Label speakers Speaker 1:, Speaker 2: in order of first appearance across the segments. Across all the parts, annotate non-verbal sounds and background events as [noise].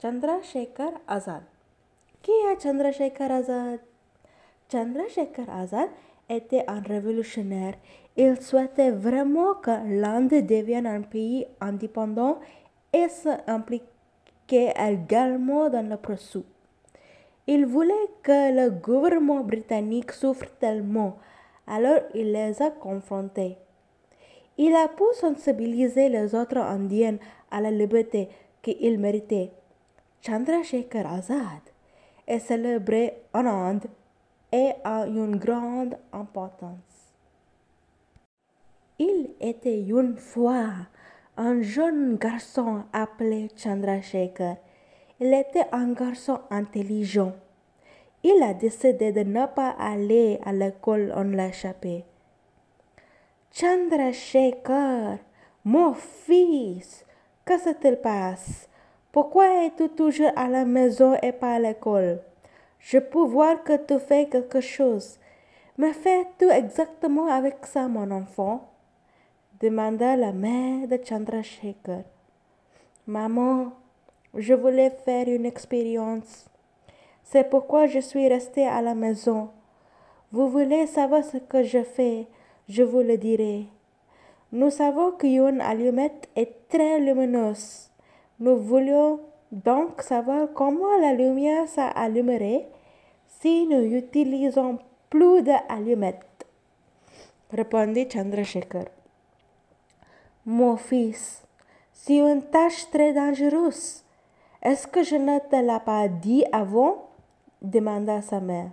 Speaker 1: Chandrasekhar Azad. Qui est Chandrasekhar Azad Chandrasekhar Azad était un révolutionnaire. Il souhaitait vraiment que l'Inde devienne un pays indépendant et s'impliquait également dans le processus. Il voulait que le gouvernement britannique souffre tellement, alors il les a confrontés. Il a pu sensibiliser les autres Indiens à la liberté qu'ils méritaient. Chandrasekhar Azad est célébré en Inde et a une grande importance. Il était une fois un jeune garçon appelé Chandrasekhar. Il était un garçon intelligent. Il a décidé de ne pas aller à l'école en l'échappée. Chandrasekhar, mon fils, que se t passe Pourquoi es-tu toujours à la maison et pas à l'école? Je peux voir que tu fais quelque chose. Mais fais-tu exactement avec ça, mon enfant? demanda la mère de Chandrasekhar. Maman, je voulais faire une expérience. C'est pourquoi je suis restée à la maison. Vous voulez savoir ce que je fais, je vous le dirai. Nous savons qu'une allumette est très lumineuse. Nous voulions donc savoir comment la lumière s'allumerait si nous utilisons plus d'allumettes, répondit Chandrasekhar. Mon fils, c'est une tâche très dangereuse. Est-ce que je ne te l'ai pas dit avant? demanda sa mère.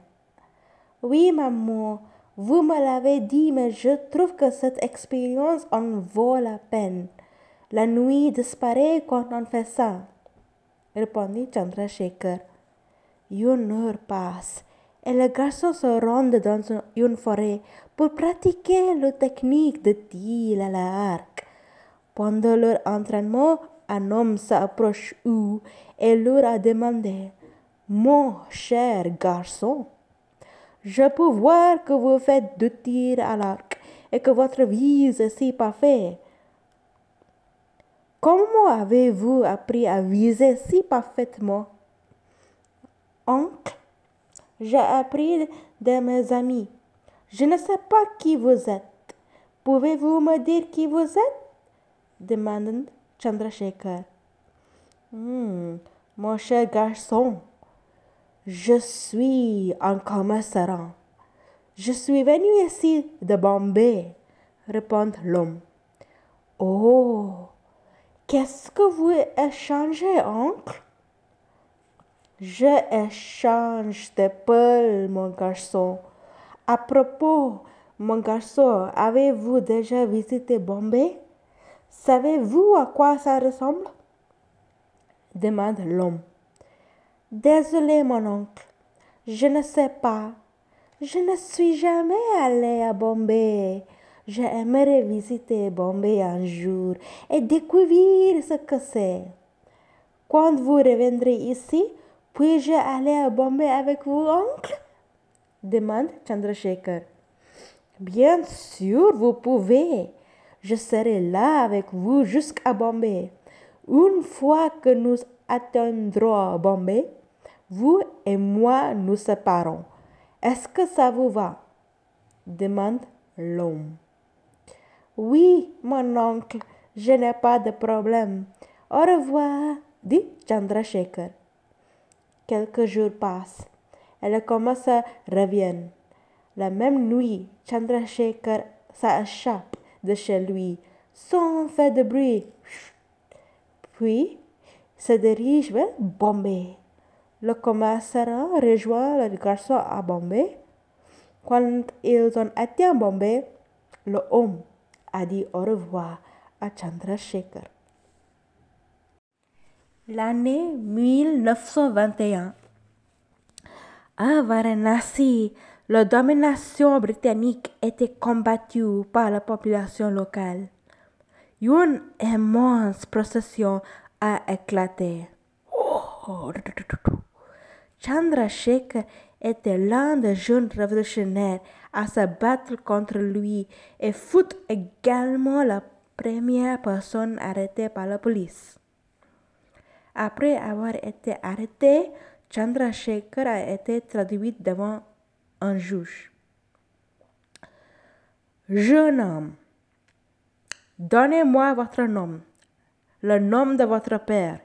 Speaker 1: Oui, maman, vous me l'avez dit, mais je trouve que cette expérience en vaut la peine. La nuit disparaît quand on fait ça, répondit Chandrasekhar. Une heure passe et les garçons se rendent dans une forêt pour pratiquer la technique de tir à l'arc. Pendant leur entraînement, un homme s'approche eux et leur a demandé Mon cher garçon, je peux voir que vous faites du tir à l'arc et que votre vise est si parfait. Comment avez-vous appris à viser si parfaitement? Oncle, j'ai appris de mes amis. Je ne sais pas qui vous êtes. Pouvez-vous me dire qui vous êtes? demanda Chandrasekhar. Hmm, mon cher garçon, je suis un commerçant. Je suis venu ici de Bombay, répond l'homme. Oh, qu'est-ce que vous échangez, oncle? Je échange des perles, mon garçon. À propos, mon garçon, avez-vous déjà visité Bombay? Savez-vous à quoi ça ressemble? demande l'homme. Désolé, mon oncle, je ne sais pas. Je ne suis jamais allé à Bombay. J'aimerais visiter Bombay un jour et découvrir ce que c'est. Quand vous reviendrez ici, puis-je aller à Bombay avec vous, oncle? demande Chandrasekhar. Bien sûr, vous pouvez. Je serai là avec vous jusqu'à Bombay. Une fois que nous atteindrons Bombay, vous et moi nous séparons. Est-ce que ça vous va? demande l'homme. Oui, mon oncle, je n'ai pas de problème. Au revoir, dit Chandrasekhar. Quelques jours passent et le commissaire revient. La même nuit, Chandrasekhar s'échappe de chez lui sans faire de bruit. Puis se dirige vers Bombay. Le commissaire rejoint le garçon à Bombay. Quand ils ont atteint Bombay, le homme dit au revoir à Chandrasekhar. L'année 1921. À Varanasi, la domination britannique était combattue par la population locale. Une immense procession a éclaté. Chandrasekhar était l'un des jeunes révolutionnaires à se battre contre lui et fut également la première personne arrêtée par la police. Après avoir été arrêté, Chandrasekhar a été traduit devant un juge. Jeune homme, donnez-moi votre nom, le nom de votre père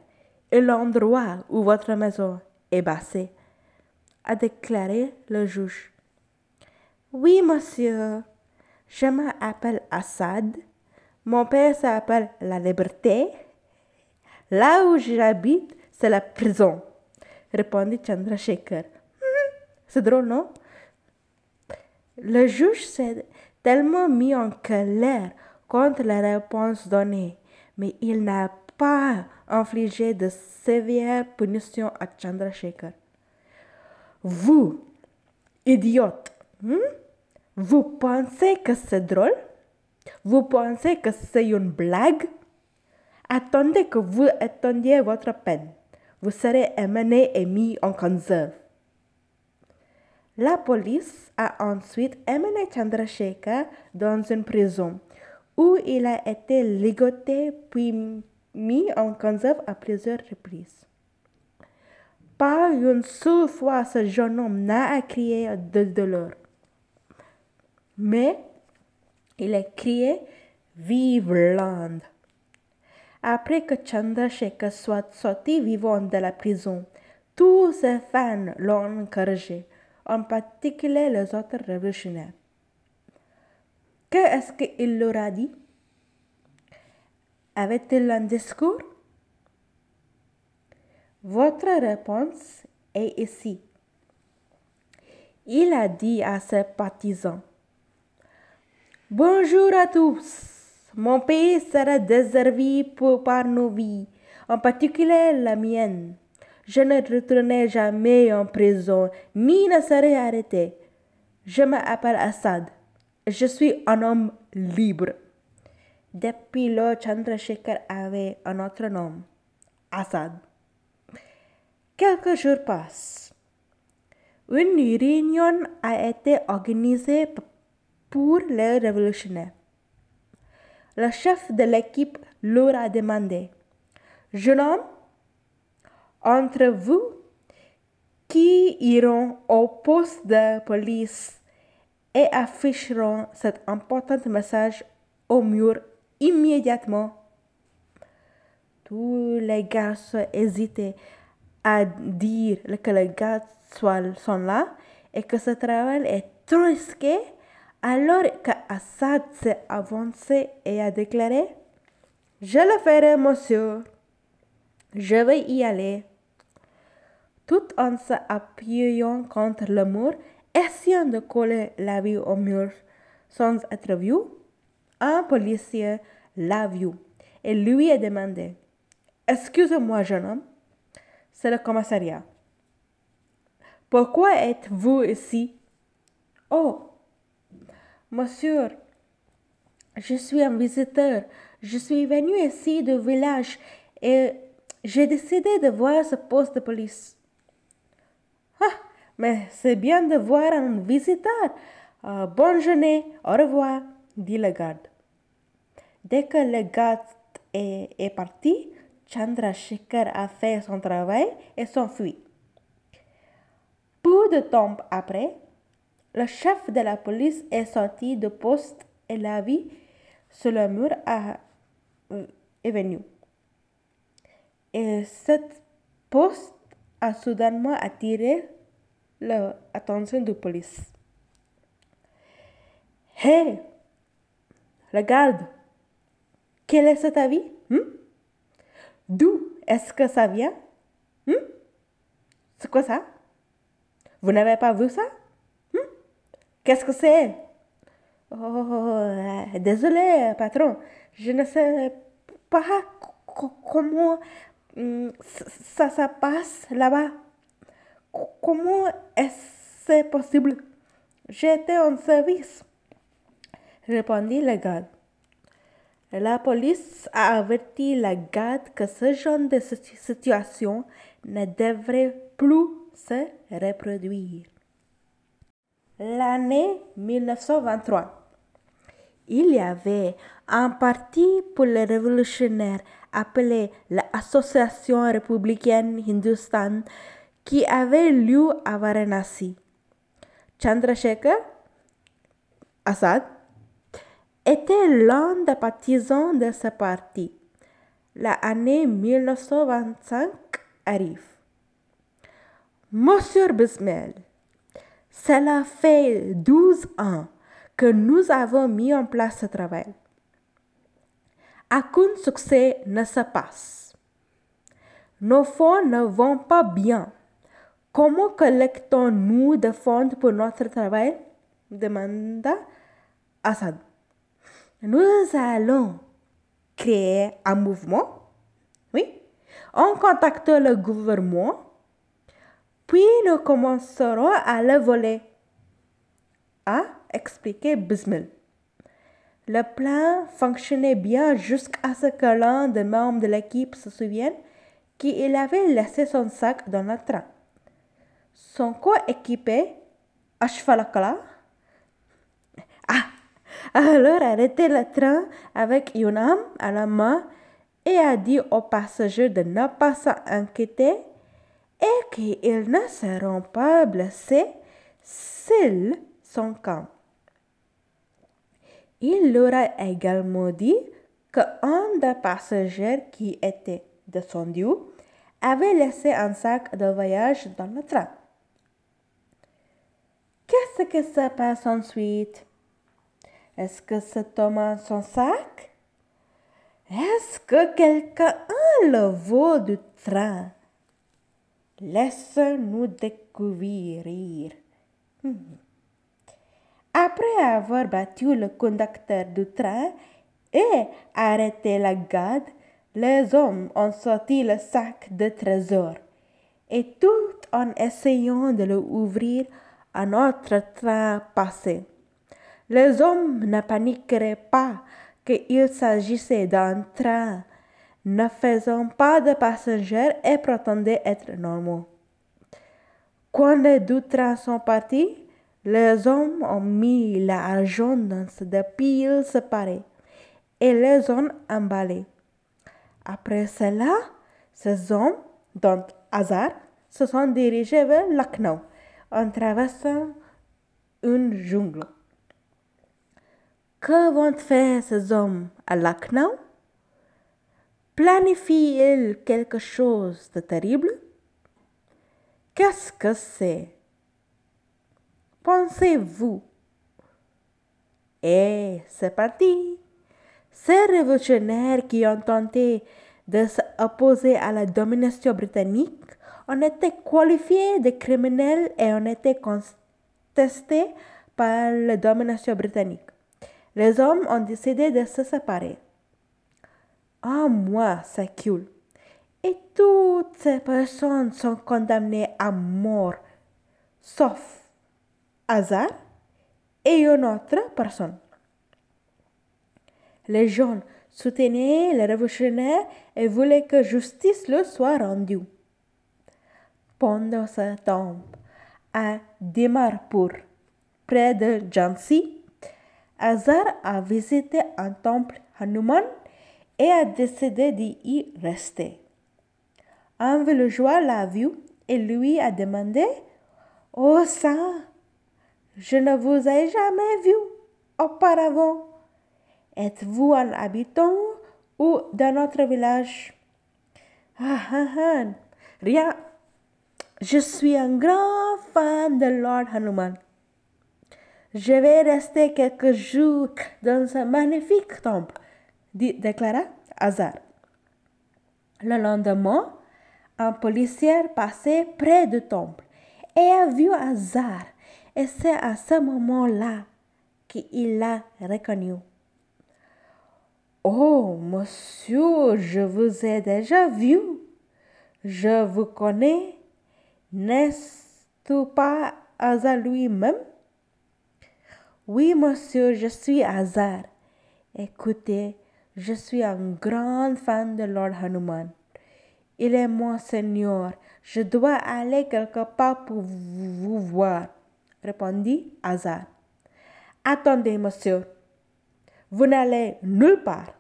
Speaker 1: et l'endroit où votre maison est bassée, a déclaré le juge. Oui, monsieur, je m'appelle Assad. Mon père s'appelle La Liberté. Là où j'habite, c'est la prison, répondit Chandrasekhar. Hmm, c'est drôle, non? Le juge s'est tellement mis en colère contre la réponse donnée, mais il n'a pas infligé de sévères punitions à Chandrasekhar. Vous, idiote, hmm? vous pensez que c'est drôle? Vous pensez que c'est une blague? Attendez que vous attendiez votre peine. Vous serez amené et mis en conserve. La police a ensuite amené Chandrasekhar dans une prison où il a été ligoté puis mis en conserve à plusieurs reprises. Pas une seule fois ce jeune homme n'a crié de douleur. Mais il a crié Vive l'Inde! Après que Chandrasekhar soit sorti vivant de la prison, tous ses fans l'ont encouragé, en particulier les autres révolutionnaires. Qu'est-ce qu'il leur a dit? Avait-il un discours? Votre réponse est ici. Il a dit à ses partisans Bonjour à tous. Mon pays sera desservi par nos vies, en particulier la mienne. Je ne retournerai jamais en prison, ni ne serai arrêté. Je m'appelle Assad. Je suis un homme libre. Depuis lors, Chandrasekhar avait un autre nom, Assad. Quelques jours passent. Une réunion a été organisée pour les révolutionnaires. Le chef de l'équipe leur a demandé, Jeune homme, entre vous qui iront au poste de police et afficheront cet important message au mur immédiatement. Tous les garçons hésitaient à dire que les gars sont là et que ce travail est trop risqué alors qu'Assad s'est avancé et a déclaré Je le ferai, monsieur. Je vais y aller. Tout en s'appuyant contre le mur, essayant de coller la vie au mur sans être vu, un policier l'a vu et lui a demandé Excusez-moi, jeune homme, c'est le commissariat. Pourquoi êtes-vous ici? Oh, Monsieur, je suis un visiteur. Je suis venu ici du village et j'ai décidé de voir ce poste de police. Ah, mais c'est bien de voir un visiteur. Euh, bonne journée, au revoir, dit le garde. Dès que le garde est parti, Chandrasekhar a fait son travail et s'enfuit. Peu de temps après, le chef de la police est sorti de poste et la vie sur le mur a, euh, est. Et cette poste a soudainement attiré l'attention de police. Hé, regarde, quel est cet avis hmm? D'où est-ce que ça vient? Hmm? C'est quoi ça? Vous n'avez pas vu ça? Qu'est-ce que c'est? Oh, désolé, patron. Je ne sais pas comment hum, ça se passe là-bas. Comment est-ce possible? J'étais en service, répondit le garde. La police a averti la garde que ce genre de situation ne devrait plus se reproduire l'année 1923. Il y avait un parti pour les révolutionnaires appelé l'Association républicaine Hindustan qui avait lieu à Varanasi. Chandrasekhar Assad était l'un des partisans de ce parti. L'année 1925 arrive. Monsieur Bismel, cela fait 12 ans que nous avons mis en place ce travail. Aucun succès ne se passe. Nos fonds ne vont pas bien. Comment collectons-nous des fonds pour notre travail? demanda Assad. Nous allons créer un mouvement. Oui. On contacte le gouvernement. Puis nous commencerons à le voler. A expliqué Bismil. Le plan fonctionnait bien jusqu'à ce que l'un des membres de l'équipe se souvienne qu'il avait laissé son sac dans le train. Son coéquipé, Ashfalakala, alors arrêté le train avec une âme à la main et a dit aux passagers de ne pas s'inquiéter et qu'ils ne seront pas blessés s'ils sont calmes. Il leur a également dit qu'un des passagers qui était descendu avait laissé un sac de voyage dans le train. Qu'est-ce que se passe ensuite? Est-ce que cet homme son sac? Est-ce que quelqu'un le vol du train? Laisse-nous découvrir. Hmm. Après avoir battu le conducteur du train et arrêté la garde, les hommes ont sorti le sac de trésor et tout en essayant de le ouvrir, un autre train passé. Les hommes ne paniqueraient pas qu'il s'agissait d'un train ne faisant pas de passagers et prétendaient être normaux. Quand les deux trains sont partis, les hommes ont mis l'argent dans des piles séparées et les ont emballés. Après cela, ces hommes, dont hasard, se sont dirigés vers Lucknow en traversant une jungle. Que vont faire ces hommes à Lucknow? Planifient-ils quelque chose de terrible? Qu'est-ce que c'est? Pensez-vous? Et c'est parti. Ces révolutionnaires qui ont tenté de s'opposer à la domination britannique ont été qualifiés de criminels et ont été contestés par la domination britannique. Les hommes ont décidé de se séparer. Un mois s'écoule et toutes ces personnes sont condamnées à mort, sauf hasard et une autre personne. Les jeunes soutenaient les révolutionnaires et voulaient que justice leur soit rendue. Pendant ce temps, à Dimarpur, près de Jhansi, Hazar a visité un temple Hanuman et a décidé d'y rester. Un villageois l'a vu et lui a demandé Oh ça, je ne vous ai jamais vu auparavant. Êtes-vous un habitant ou d'un autre village ah, ah, ah, rien. Je suis un grand fan de Lord Hanuman. Je vais rester quelques jours dans ce magnifique temple, dit, déclara Hazar. Le lendemain, un policier passait près du temple et a vu Hazar et c'est à ce moment-là qu'il l'a reconnu. Oh, monsieur, je vous ai déjà vu. Je vous connais. N'est-ce pas Hazard lui-même? Oui, monsieur, je suis Hazard. Écoutez, je suis un grand fan de Lord Hanuman. Il est mon Seigneur. Je dois aller quelque part pour vous voir répondit Hazard. Attendez, monsieur. vous n'allez nulle part.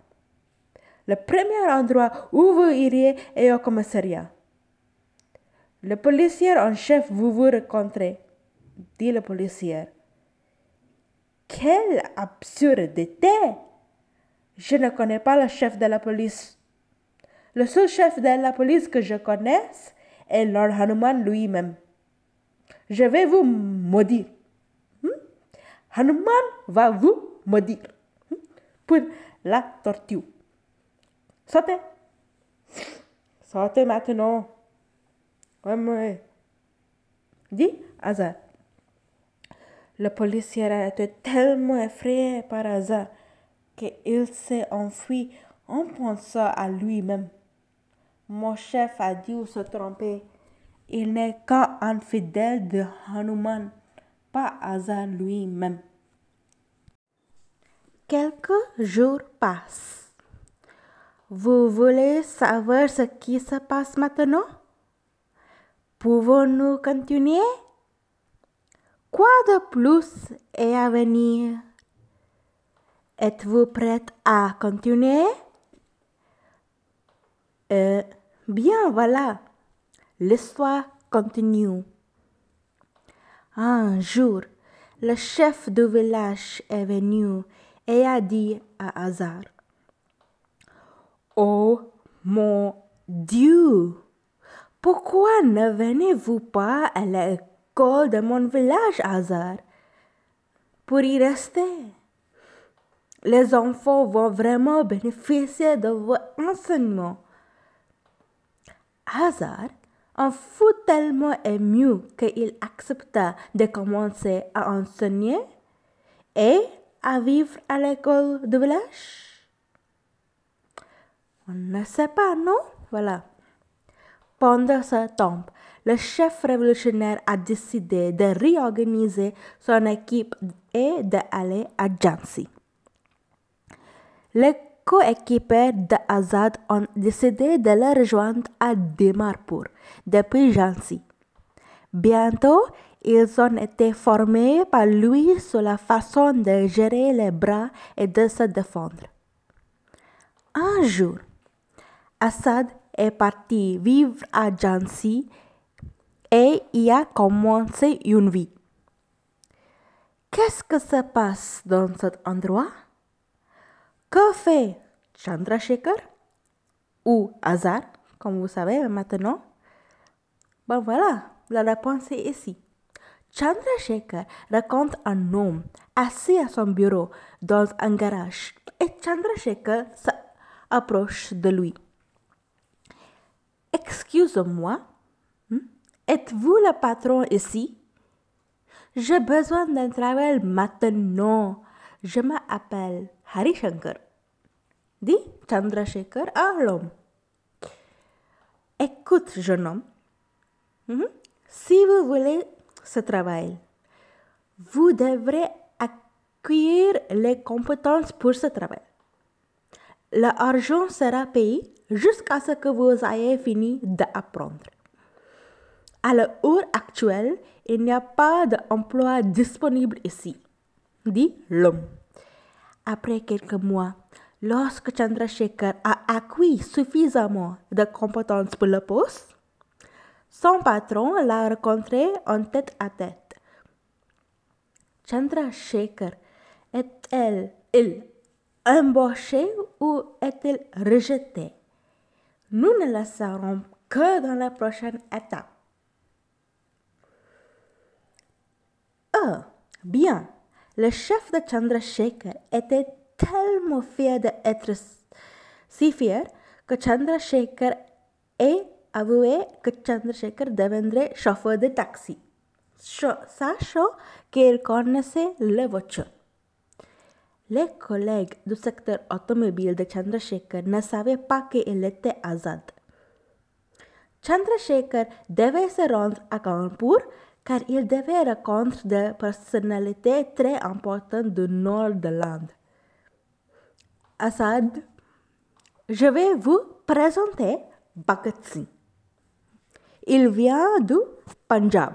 Speaker 1: Le premier endroit où vous iriez est au commissariat. Le policier en chef vous vous rencontrez, dit le policier. Quelle absurdité! Je ne connais pas le chef de la police. Le seul chef de la police que je connaisse est Lord Hanuman lui-même. Je vais vous maudire. Hmm? Hanuman va vous maudire hmm? pour la tortue. Sautez. Sautez maintenant. Ouais, ouais. Dit Hazard. Le policier a été tellement effrayé par hasard qu'il s'est enfui en pensant à lui-même. Mon chef a dû se tromper. Il n'est qu'un fidèle de Hanuman, pas hasard lui-même. Quelques jours passent. Vous voulez savoir ce qui se passe maintenant? Pouvons-nous continuer? Quoi de plus est à venir? Êtes-vous prête à continuer? Euh, bien, voilà. L'histoire continue. Un jour, le chef du village est venu et a dit à Hazard Oh mon Dieu, pourquoi ne venez-vous pas à l'école de mon village, Hazard, pour y rester? Les enfants vont vraiment bénéficier de vos enseignements. Hazard en fut tellement ému qu'il accepta de commencer à enseigner et à vivre à l'école du village. On ne sait pas, non? Voilà. Pendant ce temps, le chef révolutionnaire a décidé de réorganiser son équipe et d'aller à Jansi. Les coéquipiers de Azad ont décidé de le rejoindre à Demarpur depuis Jansi. Bientôt, ils ont été formés par lui sur la façon de gérer les bras et de se défendre. Un jour, Assad est parti vivre à Jansi et y a commencé une vie. Qu'est-ce que se passe dans cet endroit? Que fait Chandrasekhar ou Azar, comme vous savez maintenant? Ben voilà, la réponse est ici. Chandrasekhar raconte un homme assis à son bureau dans un garage et Chandrasekhar s'approche de lui. Excusez-moi, êtes-vous le patron ici? J'ai besoin d'un travail maintenant. Je m'appelle Harishankar. Dit Chandrasekhar à l'homme. Écoute, jeune homme, si vous voulez ce travail, vous devrez acquérir les compétences pour ce travail. L'argent sera payé jusqu'à ce que vous ayez fini d'apprendre. À l'heure actuelle, il n'y a pas d'emploi disponible ici, dit l'homme. Après quelques mois, lorsque Chandrasekhar a acquis suffisamment de compétences pour le poste, son patron l'a rencontré en tête à tête. Chandrasekhar est-il embauché ou est-il rejeté? Nous ne le saurons que dans la prochaine étape. Ah, bien. Le chef de Chandrasekhar était tellement fier d'être si fier que Chandrasekhar est avoué que Chandrasekhar deviendrait chauffeur de taxi, sachant qu'il connaissait le voiture. Les collègues du secteur automobile de Chandrasekhar ne savaient pas qu'il était Azad. Chandrasekhar devait se rendre à Kanpur car il devait rencontrer des personnalités très importantes du nord de l'Inde. Assad, je vais vous présenter Bhagat Singh. Il vient du Punjab,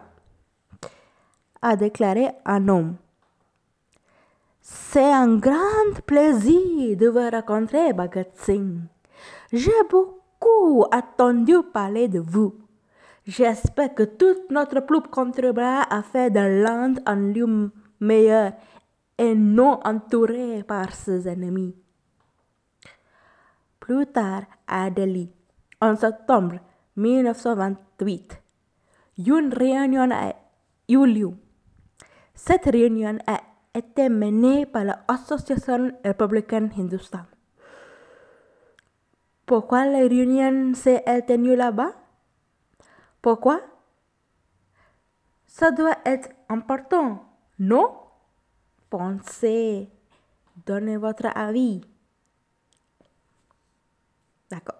Speaker 1: a déclaré un homme. C'est un grand plaisir de vous rencontrer, Bhagat Singh. J'ai beaucoup attendu parler de vous. J'espère que toute notre ploupe contribuera à faire de l'Inde un lieu meilleur et non entouré par ses ennemis. Plus tard, à Delhi, en septembre 1928, une réunion a eu lieu. Cette réunion a été menée par l'Association républicaine Hindustan. Pourquoi la réunion s'est-elle tenue là-bas? Pourquoi? Ça doit être important, non? Pensez, donnez votre avis. D'accord.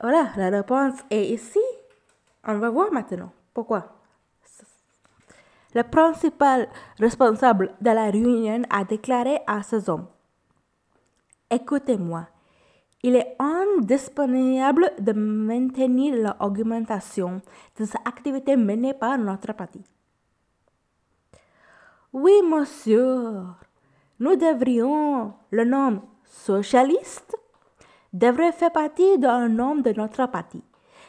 Speaker 1: Voilà, la réponse est ici. On va voir maintenant. Pourquoi? Le principal responsable de la réunion a déclaré à ses hommes Écoutez-moi, il est indispensable de maintenir l'augmentation des activités menées par notre parti. Oui, monsieur, nous devrions le nom socialiste devrait faire partie d'un nom de notre parti.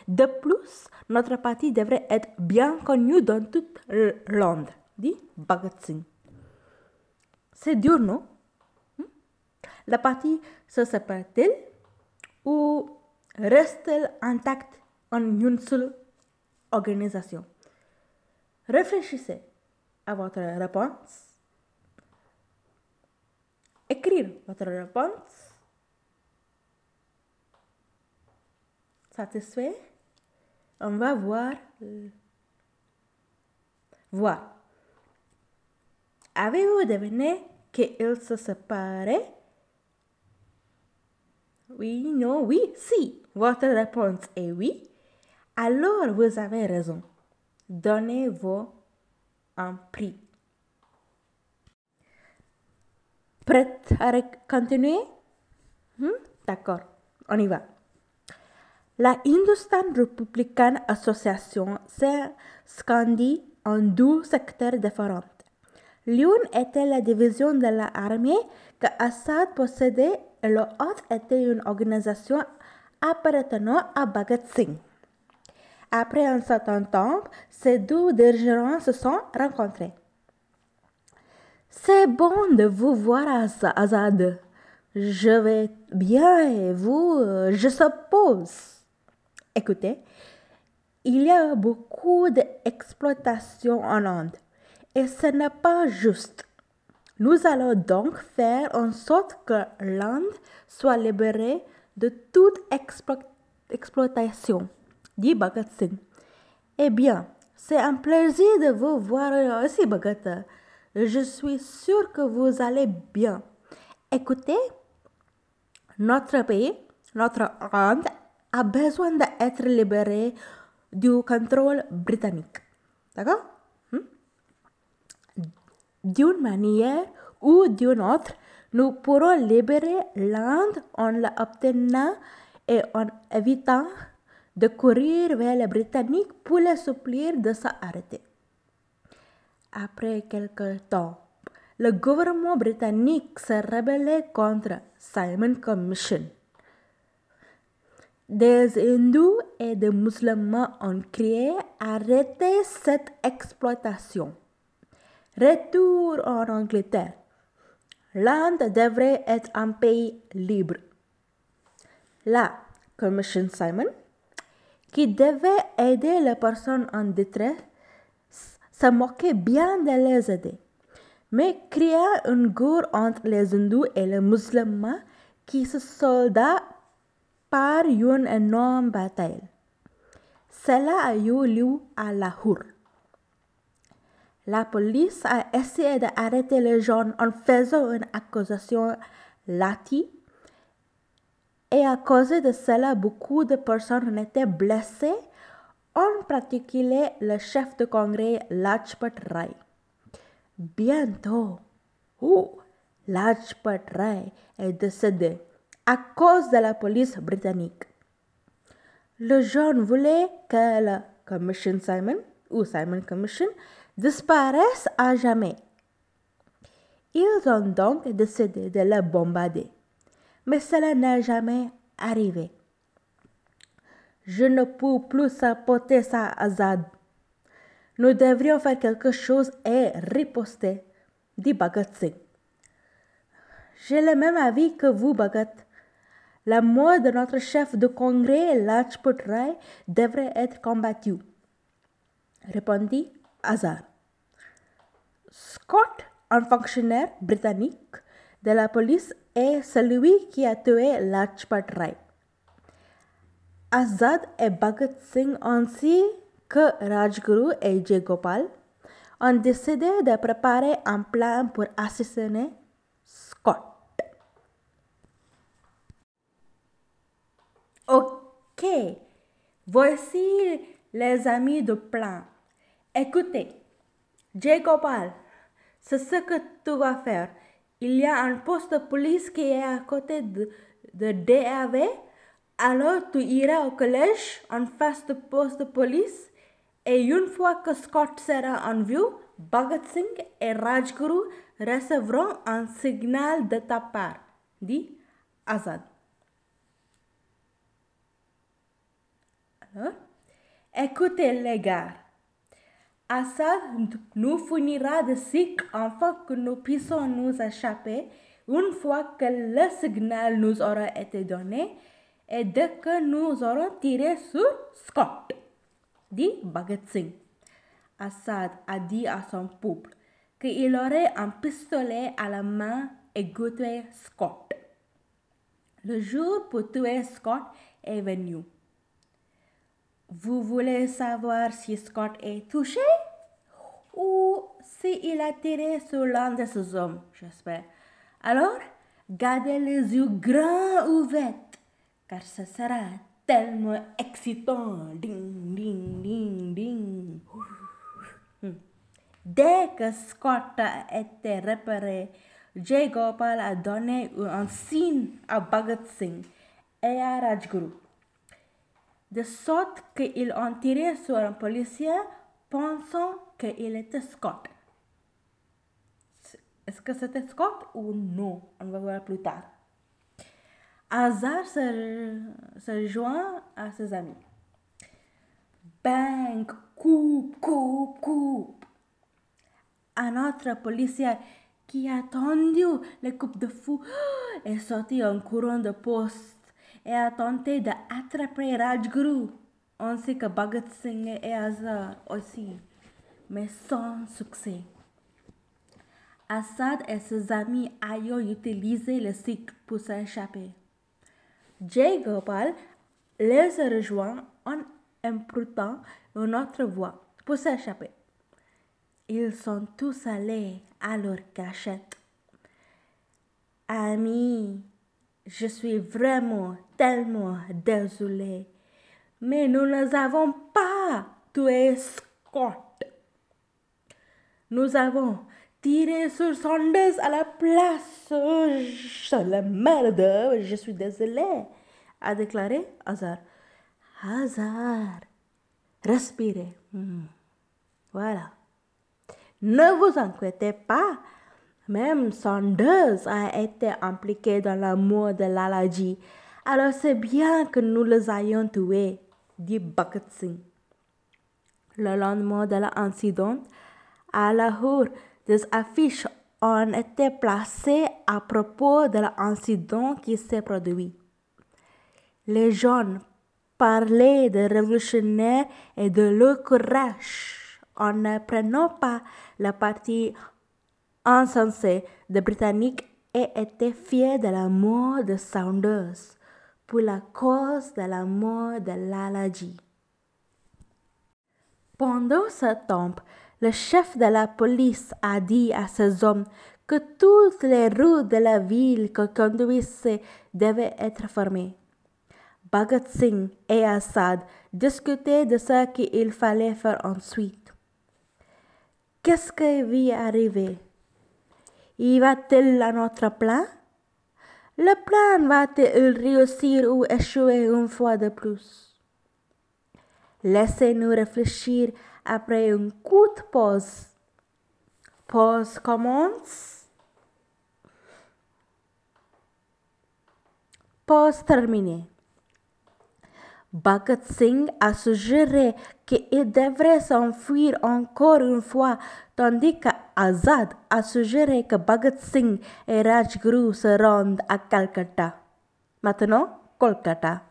Speaker 1: De plus, notre parti devrait être bien connu dans toute l'Inde, dit Bhagat Singh. C'est dur, non? Hmm? La partie se sépare-t-elle ou reste-t-elle intacte en une seule organisation? Réfléchissez à votre réponse. Écrire votre réponse satisfait, on va voir. Voir. Avez-vous deviné qu'ils se séparaient Oui, non, oui, si. Votre réponse est oui. Alors vous avez raison. Donnez-vous un prix. Prête à continuer? Hmm? D'accord, on y va. La Hindustan Republican Association s'est scandie en deux secteurs différents. L'une était la division de l'armée que Assad possédait et l'autre était une organisation appartenant à Bhagat Singh. Après un certain temps, ces deux dirigeants se sont rencontrés. C'est bon de vous voir, Azad. Je vais bien et vous, je suppose. Écoutez, il y a beaucoup d'exploitation en Inde et ce n'est pas juste. Nous allons donc faire en sorte que l'Inde soit libérée de toute exploitation, dit Bhagat Singh. Eh bien, c'est un plaisir de vous voir aussi, Bhagat. Je suis sûr que vous allez bien. Écoutez, notre pays, notre Inde a besoin d'être libéré du contrôle britannique. D'accord? D'une manière ou d'une autre, nous pourrons libérer l'Inde en l'obtenant et en évitant de courir vers les Britanniques pour les supplier de s'arrêter. Après quelque temps, le gouvernement britannique s'est rebellé contre Simon Commission des hindous et des musulmans ont crié arrêtez cette exploitation. Retour en Angleterre. L'Inde devrait être un pays libre. La Commission Simon, qui devait aider les personnes en détresse, se moquait bien de les aider, mais créa une guerre entre les hindous et les musulmans qui se solda par une énorme bataille. Cela a eu lieu à Lahore. La police a essayé d'arrêter les gens en faisant une accusation lati et à cause de cela, beaucoup de personnes ont été blessées, en particulier le chef de congrès Lajpat Rai. Bientôt, oh, Rai est décédé à cause de la police britannique. Le jeune voulait que la Commission Simon ou Simon Commission disparaisse à jamais. Ils ont donc décidé de le bombarder. Mais cela n'a jamais arrivé. Je ne peux plus supporter ça, Azad. Nous devrions faire quelque chose et riposter, dit Bhagat Singh. J'ai le même avis que vous, Bhagat. La mort de notre chef de congrès, Lajput Rai, devrait être combattue, répondit Scott, un fonctionnaire britannique de la police, est celui qui a tué Lajpat Rai. Azad et Bhagat Singh ainsi que Rajguru et Jay Gopal ont décidé de préparer un plan pour assassiner Scott. Ok, voici les amis du plan. Écoutez, Gopal, c'est ce que tu vas faire. Il y a un poste de police qui est à côté de, de DAV. Alors tu iras au collège en face du poste de police et une fois que Scott sera en vue, Bhagat Singh et Rajguru recevront un signal de ta part, dit Azad. Écoutez les gars, Assad nous finira de cycle afin que nous puissions nous échapper une fois que le signal nous aura été donné et dès que nous aurons tiré sur Scott, dit Bhagat. Assad a dit à son peuple qu'il aurait un pistolet à la main et goûté Scott. Le jour pour tuer Scott est venu. Vous voulez savoir si Scott est touché ou s'il a tiré sur l'un de ses hommes, j'espère. Alors, gardez les yeux grands ouverts, car ce sera tellement excitant. Ding, ding, ding, ding. Dès que Scott a été repéré, Jay Gopal a donné un signe à Bhagat Singh et à Rajguru de sorte qu'ils ont tiré sur un policier pensant qu'il était Scott. Est-ce que c'était Scott ou non? On va voir plus tard. Hazard se, se joint à ses amis. Bang, coupe, coupe, coupe. Un autre policier qui a tendu les coupes de fou [gasps] est sorti en courant de poste et a tenté d'attraper Rajguru, ainsi que Bhagat Singh et Azar aussi, mais sans succès. Assad et ses amis ayant utilisé le cycle pour s'échapper. Jay Gopal les rejoint en empruntant une autre voie pour s'échapper. Ils sont tous allés à leur cachette. Amis, je suis vraiment tellement désolé. Mais nous ne avons pas tué Scott. Nous avons tiré sur Sanders à la place. La merde. Je suis désolé, a déclaré Hazard. Hazard. Respirez. Hmm. Voilà. Ne vous inquiétez pas. Même Sanders a été impliqué dans la mort de Lalaji. Alors c'est bien que nous les ayons tués, dit Bhagat Singh. Le lendemain de l'incident, à Lahore, des affiches ont été placées à propos de l'incident qui s'est produit. Les jeunes parlaient de révolutionnaires et de leur courage en ne prenant pas la partie insensée des Britanniques et étaient fiers de la mort de Saunders pour la cause de la mort de Lalaji. Pendant ce temps, le chef de la police a dit à ses hommes que toutes les rues de la ville que conduisait devaient être fermées. Bhagat Singh et Assad discutaient de ce qu'il fallait faire ensuite. Qu'est-ce qui va arriver? Y va-t-il à notre plan? Le plan va-t-il réussir ou échouer e une fois de plus? Laissez-nous réfléchir après une courte pause. Pause commence. Pause terminée. Bhagat Singh a suggéré qu'il devrait s'enfuir encore une fois, tandis qu'Azad a suggéré que Bhagat Singh et Rajguru se rendent à Calcutta. Maintenant, Kolkata.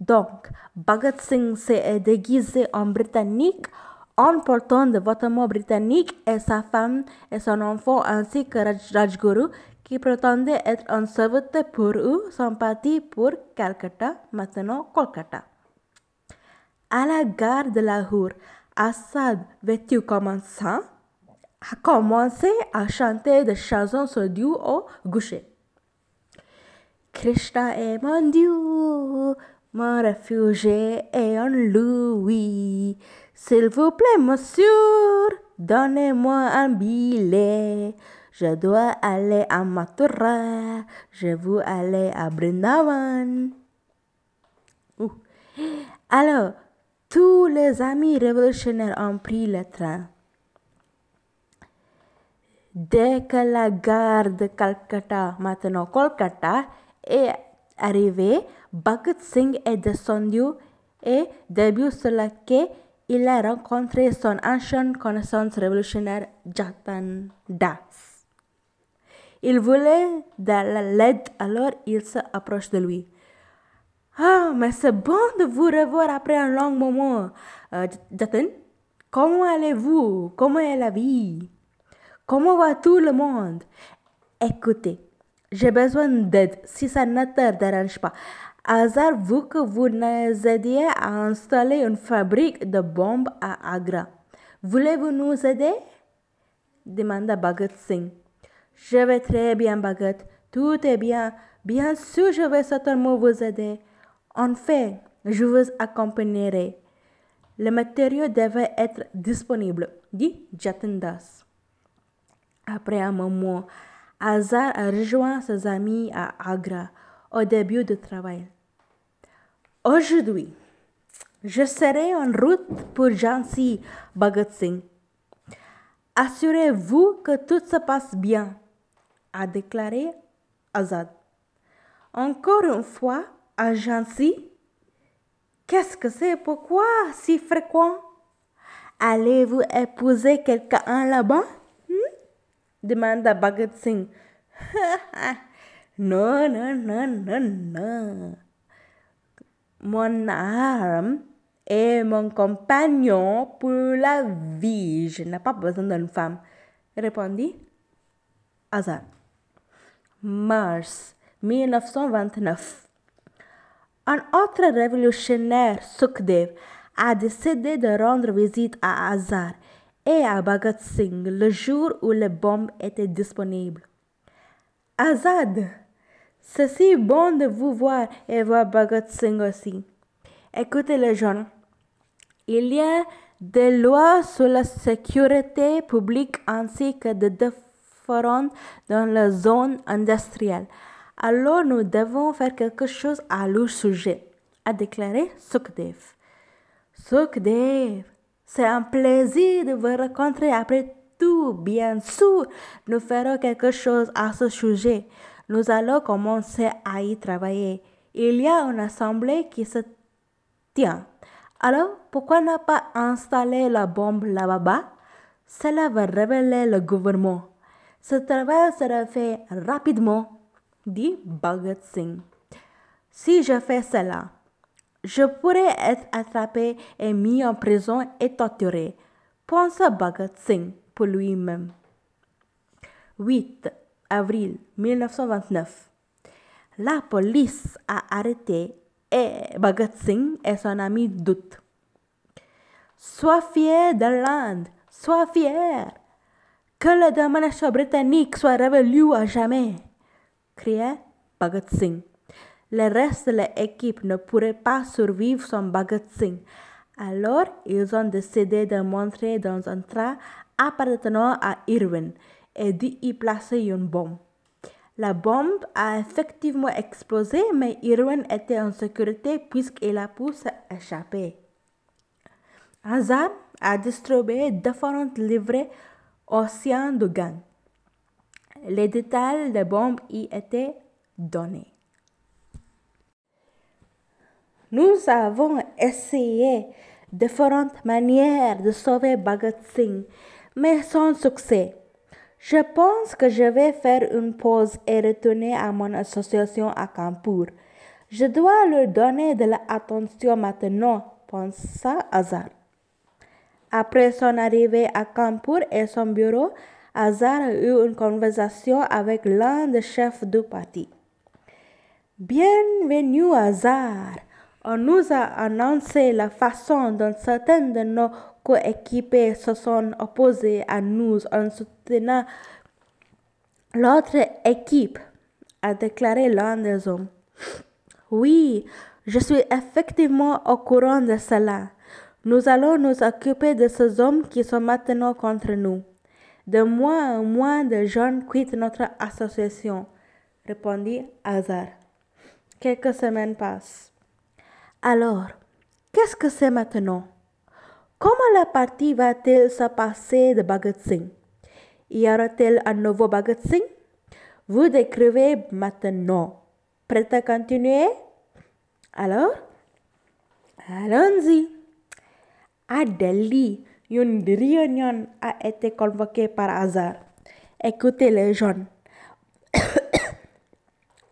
Speaker 1: Donc, Bhagat Singh s'est déguisé en britannique en portant de vêtements britanniques et sa femme et son enfant ainsi que Rajguru qui prétendait être un serviteur pour eux sont partis pour Calcutta, maintenant Kolkata. À la gare de Lahore, Assad, vêtu comme un saint, a commencé à chanter des chansons sur Dieu au gaucher. Krishna est mon Dieu, mon refuge est en lui. S'il vous plaît, monsieur, donnez-moi un billet. Je dois aller à Mathura. Je veux aller à Brindavan. Alors, tous les amis révolutionnaires ont pris le train. Dès que la gare de Calcutta, maintenant Kolkata, est arrivée, Bhagat Singh est descendu et début sur le quai, il a rencontré son ancienne connaissance révolutionnaire Jatan Das. Il voulait de l'aide, alors il s'approche de lui. Ah, mais c'est bon de vous revoir après un long moment. Euh, Jatan, comment allez-vous? Comment est la vie? Comment va tout le monde? Écoutez, j'ai besoin d'aide si ça ne te dérange pas. Hasard vous que vous nous aidiez à installer une fabrique de bombes à Agra. Voulez-vous nous aider? demanda Bhagat Singh. Je vais très bien, Bhagat. Tout est bien. Bien sûr, je vais certainement vous aider. En fait, je vous accompagnerai. Le matériau devait être disponible, dit Jatindas. Après un moment, Azar a rejoint ses amis à Agra au début du travail. Aujourd'hui, je serai en route pour Jhansi, Bhagat Singh. Assurez-vous que tout se passe bien, a déclaré Azad. Encore une fois, Jhansi, qu'est-ce que c'est? Pourquoi si fréquent? Allez-vous épouser quelqu'un là-bas? Hmm? demanda Bhagat Singh. [laughs] non, non, non, non, non. Mon arme est mon compagnon pour la vie. Je n'ai pas besoin d'une femme, répondit Azad. Mars 1929. Un autre révolutionnaire, Sukhdev, a décidé de rendre visite à Azar et à Bhagat Singh le jour où les bombes étaient disponibles. Azad, c'est si bon de vous voir et voir Bhagat Singh aussi. Écoutez les gens, il y a des lois sur la sécurité publique ainsi que de dans la zone industrielle. Alors nous devons faire quelque chose à leur sujet, a déclaré Sukhdev. Sukhdev, c'est un plaisir de vous rencontrer après tout. Bien sûr, nous ferons quelque chose à ce sujet. Nous allons commencer à y travailler. Il y a une assemblée qui se tient. Alors, pourquoi ne pas installer la bombe là-bas? Cela va révéler le gouvernement. Ce travail sera fait rapidement, dit Bhagat Singh. Si je fais cela, je pourrais être attrapé et mis en prison et torturé, pensa Bhagat Singh pour lui-même. 8 avril 1929. La police a arrêté et Singh et son ami Dut. Sois fier de l'Inde, sois fier. Que le domination britannique soit révolu à jamais, criait Bhagat Singh. Le reste de l'équipe ne pourrait pas survivre sans Bhagat Singh. Alors, ils ont décidé de montrer dans un train appartenant à Irwin et d'y placer une bombe. La bombe a effectivement explosé, mais Irwin était en sécurité puisqu'il a pu s'échapper. Hazard a distribué différentes livrets océans de gang. Les détails de bombe y étaient donnés. Nous avons essayé différentes manières de sauver Bhagat Singh, mais sans succès. Je pense que je vais faire une pause et retourner à mon association à Kanpur. Je dois leur donner de l'attention maintenant, pensa Azar. Après son arrivée à Kanpur et son bureau, Azar a eu une conversation avec l'un des chefs du parti. Bienvenue Azar. On nous a annoncé la façon dont certains de nos coéquipiers se sont opposés à nous en soutenant l'autre équipe, a déclaré l'un des hommes. Oui, je suis effectivement au courant de cela. Nous allons nous occuper de ces hommes qui sont maintenant contre nous. De moins en moins de jeunes quittent notre association, répondit Hazar. Quelques semaines passent. Alors, qu'est-ce que c'est maintenant? Comment la partie va-t-elle se passer de Bhagat Y aura-t-il un nouveau Bhagat Vous décrivez maintenant. Prêt à continuer? Alors? Allons-y. À Delhi, une réunion a été convoquée par hasard. Écoutez les jeunes.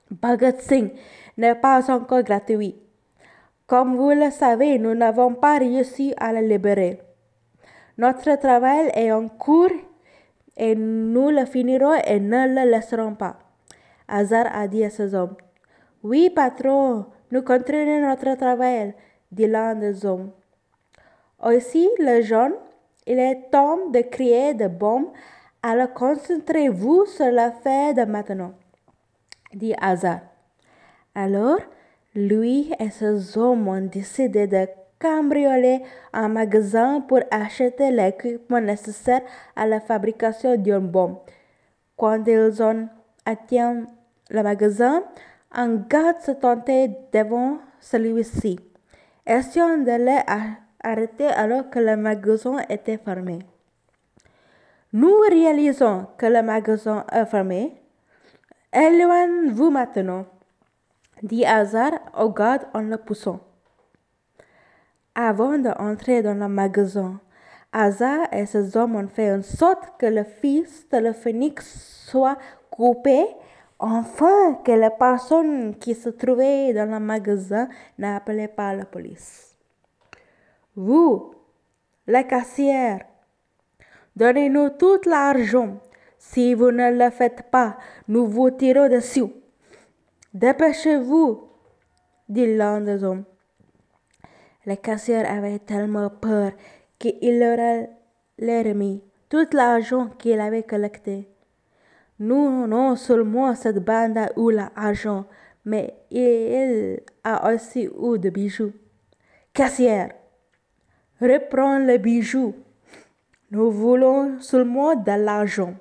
Speaker 1: Bhagat Singh n'est pas encore gratuit. Comme vous le savez, nous n'avons pas réussi à le libérer. Notre travail est en cours et nous le finirons et ne le laisserons pas. Hazar a dit à ses hommes. Oui, patron, nous continuons notre travail, dit l'un des hommes. Aussi, le jeune, il est temps de créer des bombes, alors concentrez-vous sur l'affaire de maintenant, dit Hazar. Alors, lui et ses hommes ont décidé de cambrioler un magasin pour acheter l'équipement nécessaire à la fabrication d'une bombe. Quand ils ont atteint le magasin, un garde se tentait devant celui-ci, essayant de l'arrêter alors que le magasin était fermé. Nous réalisons que le magasin est fermé. Éloignez-vous maintenant dit Hazar au garde en le poussant. Avant d'entrer dans le magasin, Hazar et ses hommes ont fait en sorte que le fils téléphonique soit coupé, enfin que la personne qui se trouvait dans le magasin n'appelait pas la police. Vous, la caissière, donnez-nous tout l'argent. Si vous ne le faites pas, nous vous tirons dessus. Dépêchez-vous, dit l'un des hommes. Le cassière avait tellement peur qu'il aurait remis tout l'argent qu'il avait collecté. Nous, non seulement cette bande a eu l'argent, mais il a aussi eu des bijoux. Cassière, reprends les bijoux. Nous voulons seulement de l'argent,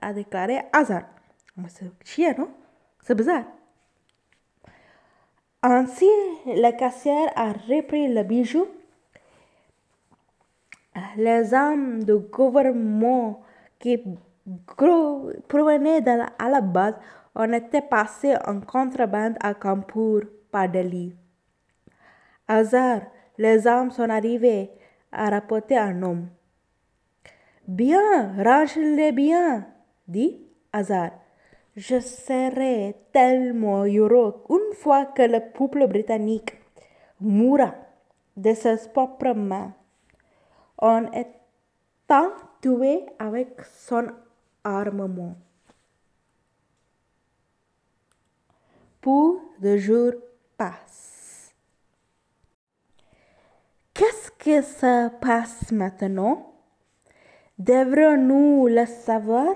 Speaker 1: a déclaré Hazard. C'est non? C'est bizarre. Ainsi, la caissière a repris le bijou. Les hommes du gouvernement qui provenaient de la, à la base ont été passés en contrebande à Kanpur par Delhi. Hasard, les hommes sont arrivés à rapporter un homme. Bien, range-les bien, dit Hazard. Je serai tellement heureux une fois que le peuple britannique mourra de ses propres mains en étant tué avec son armement. Pour de jours passent. Qu'est-ce que se passe maintenant? Devrons-nous le savoir?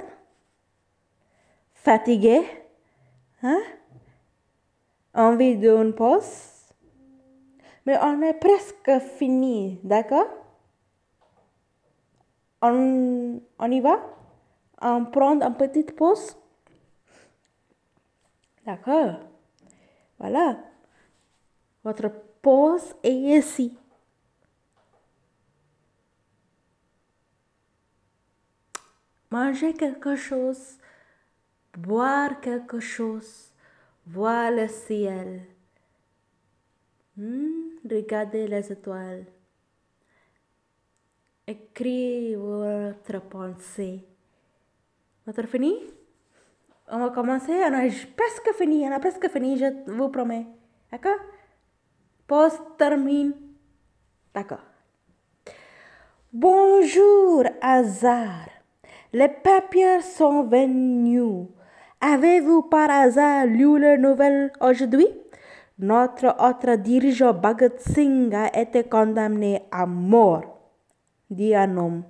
Speaker 1: fatigué, hein? envie d'une pause, mais on est presque fini, d'accord? On, on y va? On prend une petite pause? D'accord Voilà. Votre pause est ici. Mangez quelque chose boire quelque chose, voir le ciel. Hmm, regardez les étoiles. Écris votre pensée. Votre fini? On va commencer. On a presque fini. On a presque fini, je vous promets. D'accord? Pause termine. D'accord. Bonjour, hasard. Les papiers sont venus. Avez-vous par hasard lu la nouvelle aujourd'hui? Notre autre dirigeant Bhagat Singh a été condamné à mort dit un homme.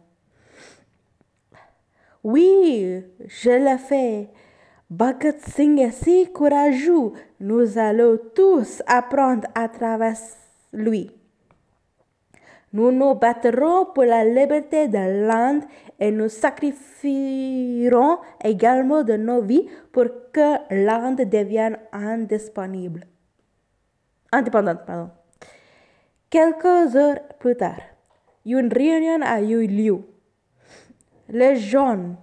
Speaker 1: Oui, je l'ai fait. Bhagat Singh est si courageux. Nous allons tous apprendre à travers lui. Nous nous battrons pour la liberté de l'Inde et nous sacrifierons également de nos vies pour que l'Inde devienne indisponible. Indépendante, pardon. Quelques heures plus tard, une réunion a eu lieu. Les jeunes,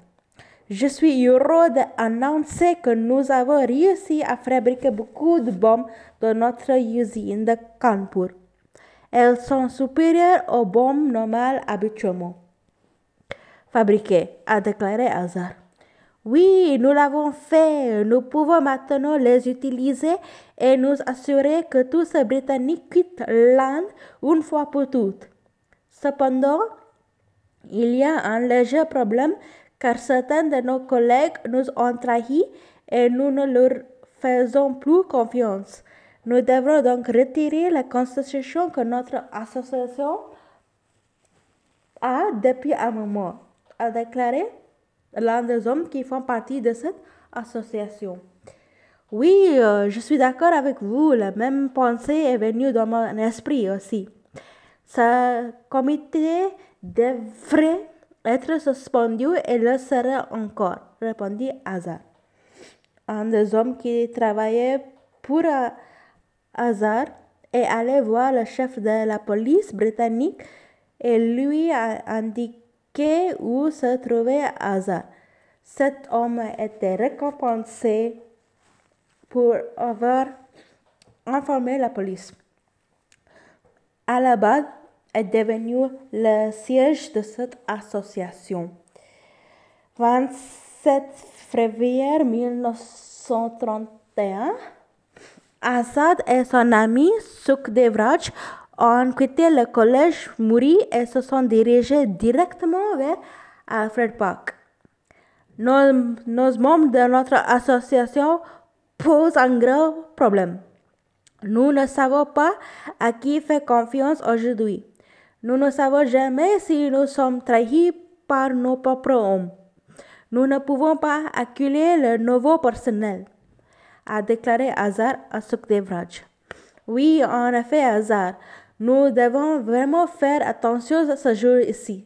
Speaker 1: je suis heureux d'annoncer que nous avons réussi à fabriquer beaucoup de bombes dans notre usine de Kanpur. Elles sont supérieures aux bombes normales habituellement fabriquées, a déclaré Hazard. Oui, nous l'avons fait. Nous pouvons maintenant les utiliser et nous assurer que tous ces Britanniques quittent l'Inde une fois pour toutes. Cependant, il y a un léger problème car certains de nos collègues nous ont trahis et nous ne leur faisons plus confiance. Nous devrons donc retirer la constitution que notre association a depuis un moment, a déclaré l'un des hommes qui font partie de cette association. Oui, euh, je suis d'accord avec vous, la même pensée est venue dans mon esprit aussi. Ce comité devrait être suspendu et le sera encore, répondit Hazard. Un des hommes qui travaillait pour Hazard est allé voir le chef de la police britannique et lui a indiqué où se trouvait Hazard. Cet homme était récompensé pour avoir informé la police. Allahabad est devenu le siège de cette association. 27 février 1931, Assad et son ami Sukhdevraj ont quitté le collège Muri et se sont dirigés directement vers Alfred Park. Nos, nos membres de notre association posent un grave problème. Nous ne savons pas à qui faire confiance aujourd'hui. Nous ne savons jamais si nous sommes trahis par nos propres hommes. Nous ne pouvons pas accueillir le nouveau personnel, a déclaré Hazard à Sukhdevraj. Oui, en effet, Hazard, nous devons vraiment faire attention à ce jour ici.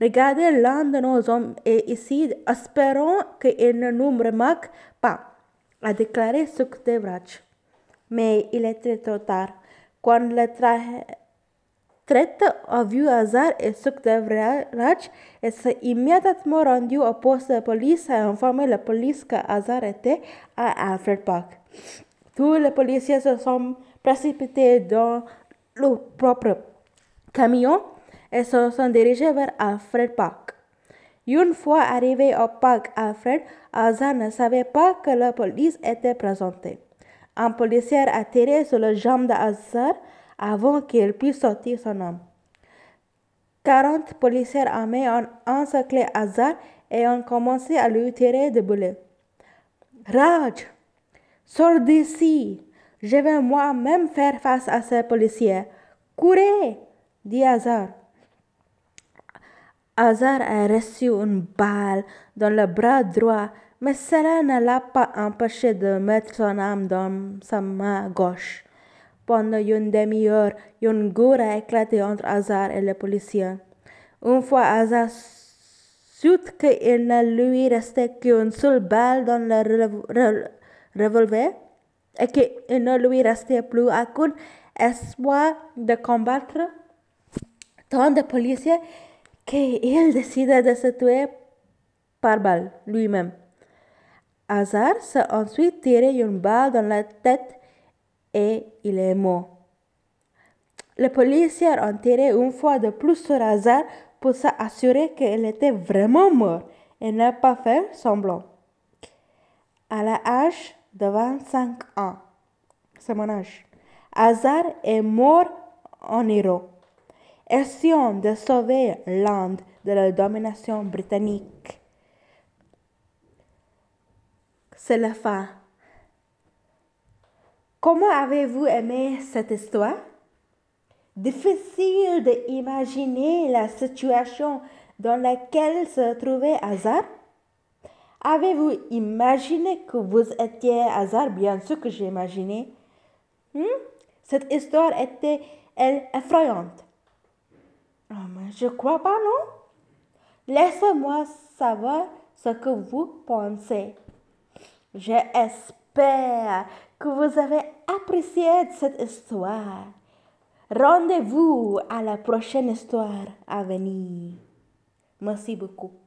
Speaker 1: Regardez l'un de nos hommes est ici, espérons qu'il ne nous remarque pas, a déclaré Sukhdevraj. Mais il était trop tard. Quand le traite a vu Hazard et Sukhdevraj, il s'est immédiatement rendu au poste de police et a informé la police que Hazard était à Alfred Park. Tous les policiers se sont précipités dans leur propre camion et se sont dirigés vers Alfred Park. Une fois arrivé au parc Alfred, Hazard ne savait pas que la police était présentée. Un policier a tiré sur le jambe d'Hazard avant qu'il puisse sortir son homme. 40 policiers armés ont encerclé Hazard et ont commencé à lui tirer des boulets. Raj, sors d'ici. Je vais moi-même faire face à ces policiers. Courez, dit Hazard. Hazard a reçu une balle dans le bras droit, mais cela ne l'a pas empêché de mettre son arme dans sa main gauche. Pendant une demi-heure, une gourde a éclaté entre Hazard et le policier. Une fois Hazard sut qu'il ne lui restait qu'une seule balle dans le revolver et qu'il ne lui restait plus aucun espoir de combattre tant de policiers qu'il décida de se tuer par balle lui-même. Hazard s'est ensuite tiré une balle dans la tête et il est mort. Le policier a enterré une fois de plus sur hasard pour s'assurer qu'elle était vraiment morte et n'a pas fait semblant. À l'âge de 25 ans, c'est mon âge, Hazard est mort en héros, essayant de sauver l'Inde de la domination britannique. C'est la fin. Comment avez-vous aimé cette histoire? Difficile d'imaginer la situation dans laquelle se trouvait Hazard. Avez-vous imaginé que vous étiez Hazard Bien sûr que j'ai imaginé. Hmm? Cette histoire était, elle, effrayante. Oh, mais je crois pas, non? Laissez-moi savoir ce que vous pensez. J'espère que vous avez apprécié cette histoire. Rendez-vous à la prochaine histoire à venir. Merci beaucoup.